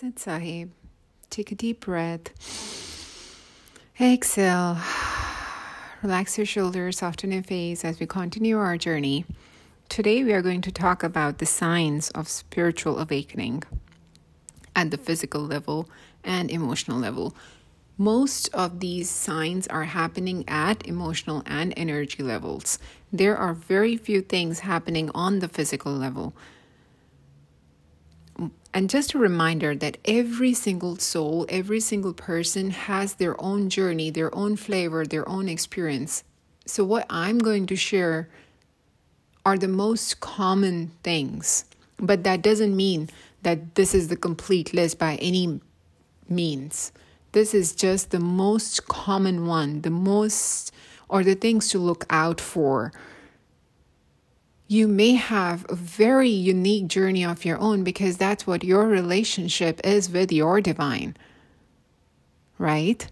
Sat Sahib. Take a deep breath. Exhale. Relax your shoulders, soften your face as we continue our journey. Today, we are going to talk about the signs of spiritual awakening at the physical level and emotional level. Most of these signs are happening at emotional and energy levels. There are very few things happening on the physical level. And just a reminder that every single soul, every single person has their own journey, their own flavor, their own experience. So, what I'm going to share are the most common things, but that doesn't mean that this is the complete list by any means. This is just the most common one, the most, or the things to look out for you may have a very unique journey of your own because that's what your relationship is with your divine, right?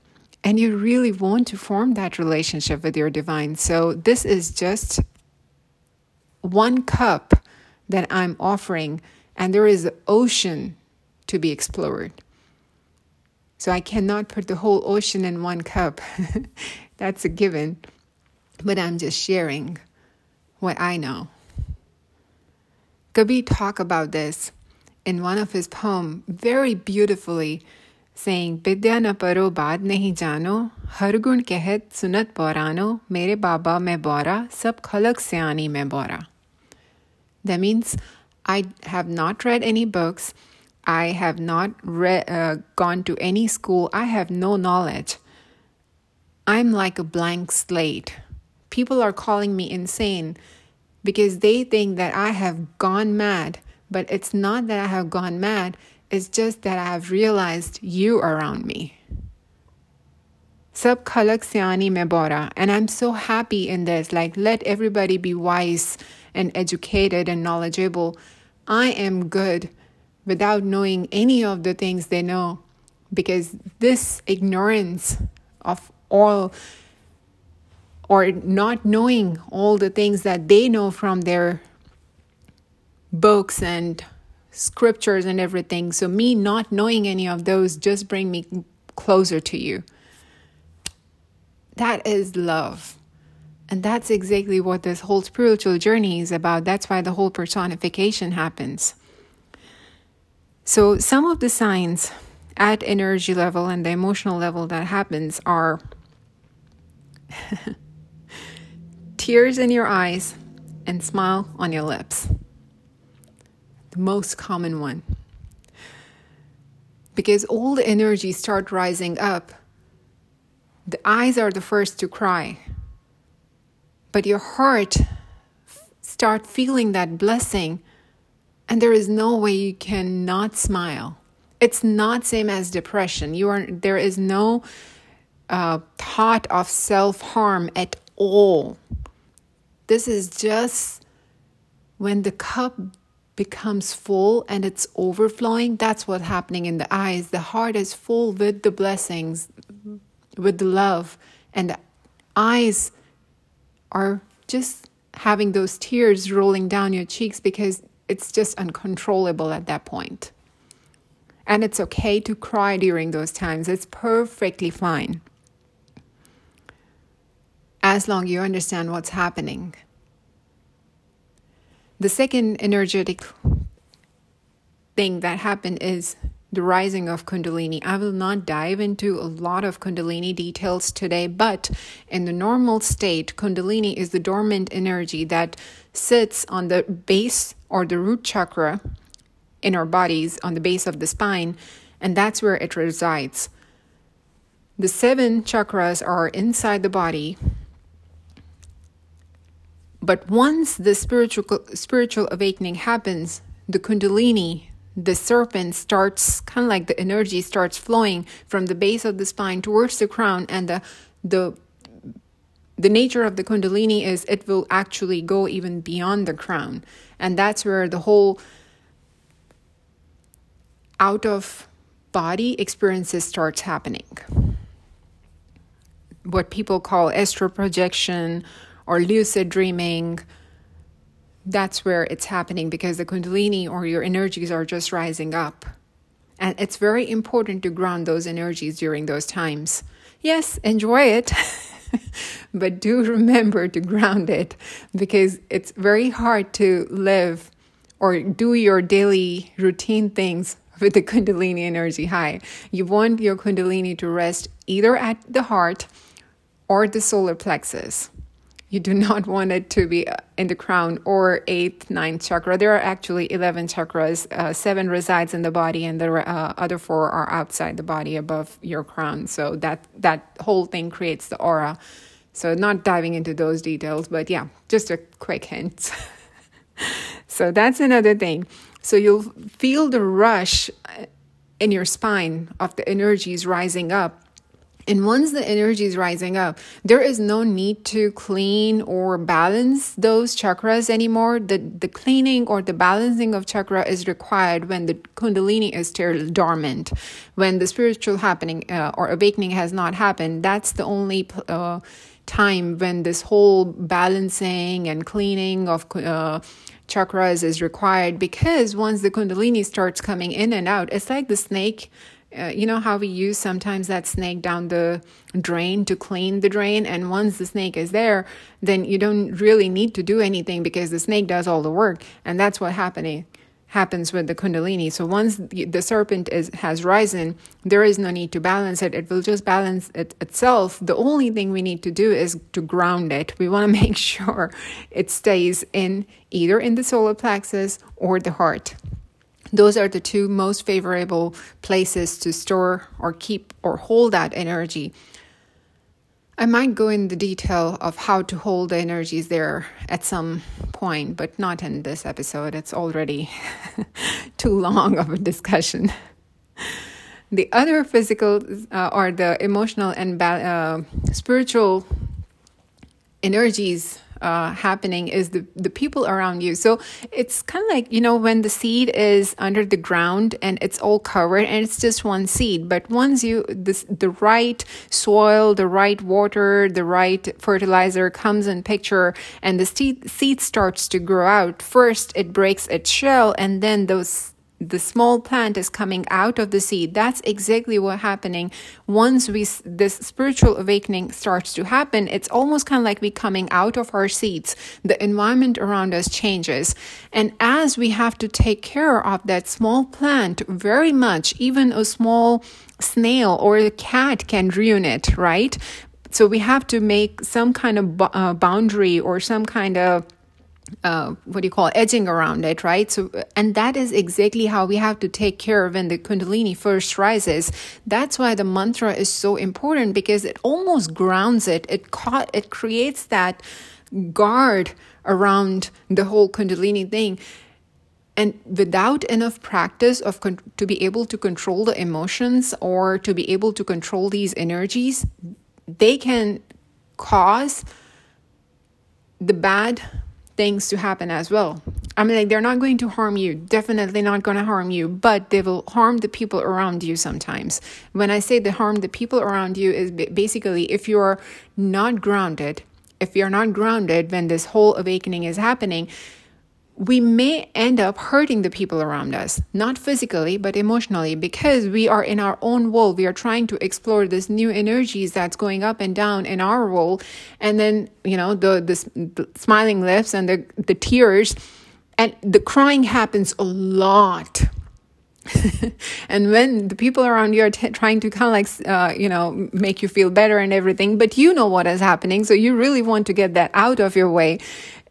And you really want to form that relationship with your divine. So, this is just one cup that I'm offering, and there is an ocean to be explored. So, I cannot put the whole ocean in one cup. that's a given. But I'm just sharing what I know. Kabir talked about this in one of his poems very beautifully, saying, na paro baad nahi jano, har gun kehet sunat borano, mere baba me bora, sab khalak seani me bora. That means I have not read any books. I have not read, uh, gone to any school. I have no knowledge. I'm like a blank slate. People are calling me insane because they think that I have gone mad. But it's not that I have gone mad, it's just that I have realized you around me. Sab khalak siani me bora. And I'm so happy in this. Like, let everybody be wise and educated and knowledgeable. I am good without knowing any of the things they know because this ignorance of all or not knowing all the things that they know from their books and scriptures and everything. So me not knowing any of those just bring me closer to you. That is love. And that's exactly what this whole spiritual journey is about. That's why the whole personification happens. So some of the signs at energy level and the emotional level that happens are tears in your eyes, and smile on your lips. The most common one. Because all the energy start rising up. The eyes are the first to cry. But your heart start feeling that blessing and there is no way you cannot smile. It's not same as depression. You are there is no uh, thought of self harm at all. This is just when the cup becomes full and it's overflowing. That's what's happening in the eyes. The heart is full with the blessings, with the love, and the eyes are just having those tears rolling down your cheeks because it's just uncontrollable at that point. And it's okay to cry during those times, it's perfectly fine as long you understand what's happening. The second energetic thing that happened is the rising of Kundalini. I will not dive into a lot of Kundalini details today, but in the normal state, Kundalini is the dormant energy that sits on the base or the root chakra in our bodies, on the base of the spine, and that's where it resides. The seven chakras are inside the body, but once the spiritual spiritual awakening happens, the kundalini, the serpent starts kind of like the energy starts flowing from the base of the spine towards the crown and the the the nature of the kundalini is it will actually go even beyond the crown. And that's where the whole out of body experiences starts happening. What people call astral projection or lucid dreaming, that's where it's happening because the Kundalini or your energies are just rising up. And it's very important to ground those energies during those times. Yes, enjoy it. but do remember to ground it because it's very hard to live or do your daily routine things with the Kundalini energy high. You want your Kundalini to rest either at the heart or the solar plexus. You do not want it to be in the crown or eighth, ninth chakra. There are actually 11 chakras. Uh, seven resides in the body, and the uh, other four are outside the body above your crown. So that, that whole thing creates the aura. So, not diving into those details, but yeah, just a quick hint. so, that's another thing. So, you'll feel the rush in your spine of the energies rising up and once the energy is rising up, there is no need to clean or balance those chakras anymore. The, the cleaning or the balancing of chakra is required when the kundalini is still dormant. When the spiritual happening uh, or awakening has not happened, that's the only uh, time when this whole balancing and cleaning of uh, chakras is required because once the kundalini starts coming in and out, it's like the snake uh, you know how we use sometimes that snake down the drain to clean the drain? And once the snake is there then you don't really need to do anything because the snake does all the work. And that's what happening happens with the kundalini. So once the serpent is has risen there is no need to balance it. It will just balance it itself. The only thing we need to do is to ground it. We want to make sure it stays in either in the solar plexus or the heart those are the two most favorable places to store or keep or hold that energy. I might go in the detail of how to hold the energies there at some point, but not in this episode. It's already too long of a discussion. The other physical uh, or the emotional and uh, spiritual energies uh, happening is the, the people around you. So it's kind of like, you know, when the seed is under the ground and it's all covered and it's just one seed. But once you, this, the right soil, the right water, the right fertilizer comes in picture and the seed, seed starts to grow out, first it breaks its shell and then those the small plant is coming out of the seed that's exactly what happening. Once we this spiritual awakening starts to happen it's almost kind of like we coming out of our seeds. The environment around us changes. And as we have to take care of that small plant very much even a small snail or a cat can ruin it right? So we have to make some kind of uh, boundary or some kind of uh, what do you call it, edging around it, right? So, and that is exactly how we have to take care when the Kundalini first rises. That's why the mantra is so important because it almost grounds it. It caught, it creates that guard around the whole Kundalini thing. And without enough practice of con- to be able to control the emotions or to be able to control these energies, they can cause the bad things to happen as well. I mean, like, they're not going to harm you, definitely not going to harm you, but they will harm the people around you sometimes. When I say the harm the people around you, is basically if you're not grounded, if you're not grounded when this whole awakening is happening, we may end up hurting the people around us, not physically, but emotionally, because we are in our own world. We are trying to explore this new energies that's going up and down in our world. And then, you know, the, the, the smiling lips and the, the tears and the crying happens a lot. and when the people around you are t- trying to kind of like, uh, you know, make you feel better and everything, but you know what is happening. So you really want to get that out of your way.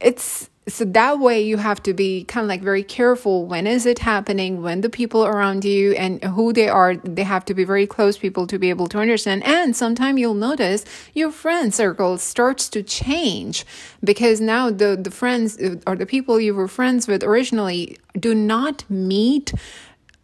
It's, so that way you have to be kind of like very careful when is it happening when the people around you and who they are they have to be very close people to be able to understand and sometimes you'll notice your friend circle starts to change because now the the friends or the people you were friends with originally do not meet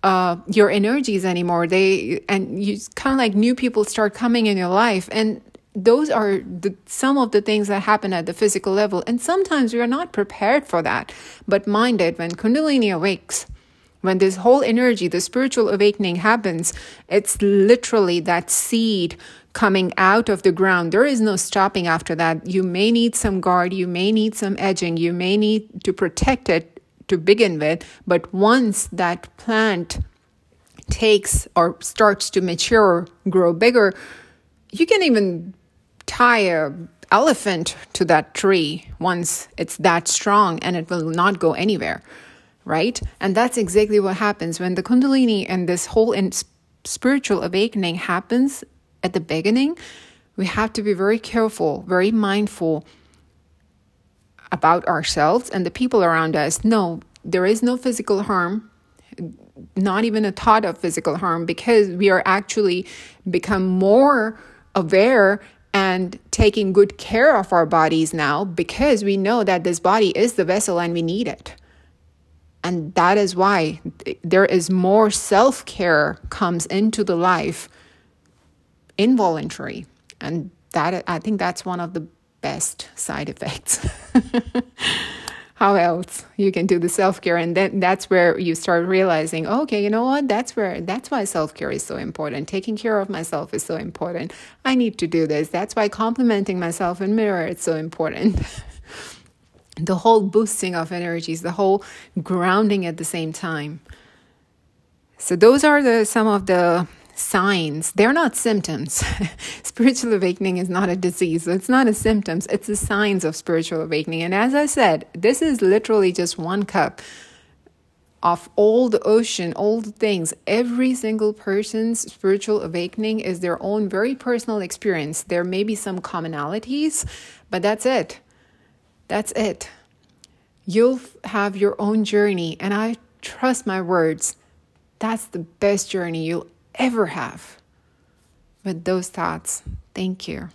uh, your energies anymore. They and you kind of like new people start coming in your life, and those are the, some of the things that happen at the physical level. And sometimes we are not prepared for that. But mind it, when Kundalini awakes, when this whole energy, the spiritual awakening happens, it's literally that seed coming out of the ground. There is no stopping after that. You may need some guard, you may need some edging, you may need to protect it to begin with. But once that plant takes or starts to mature, grow bigger, you can even a elephant to that tree once it's that strong and it will not go anywhere right? And that's exactly what happens when the kundalini and this whole in spiritual awakening happens at the beginning. We have to be very careful very mindful about ourselves and the people around us. No there is no physical harm not even a thought of physical harm because we are actually become more aware and taking good care of our bodies now because we know that this body is the vessel and we need it. And that is why there is more self-care comes into the life involuntary. And that i think that's one of the best side effects how else you can do the self-care? And then that's where you start realizing okay you know what? That's where that's why self-care is so important. Taking care of myself is so important. I need to do this. That's why complimenting myself in mirror is so important. The whole boosting of energies the whole grounding at the same time. So those are the some of the signs. They're not symptoms. spiritual awakening is not a disease. It's not a symptoms. It's the signs of spiritual awakening. And as I said, this is literally just one cup of all the ocean, all the things. Every single person's spiritual awakening is their own very personal experience. There may be some commonalities, but that's it. That's it. You'll have your own journey, and I trust my words. That's the best journey you'll ever have. With those thoughts, thank you.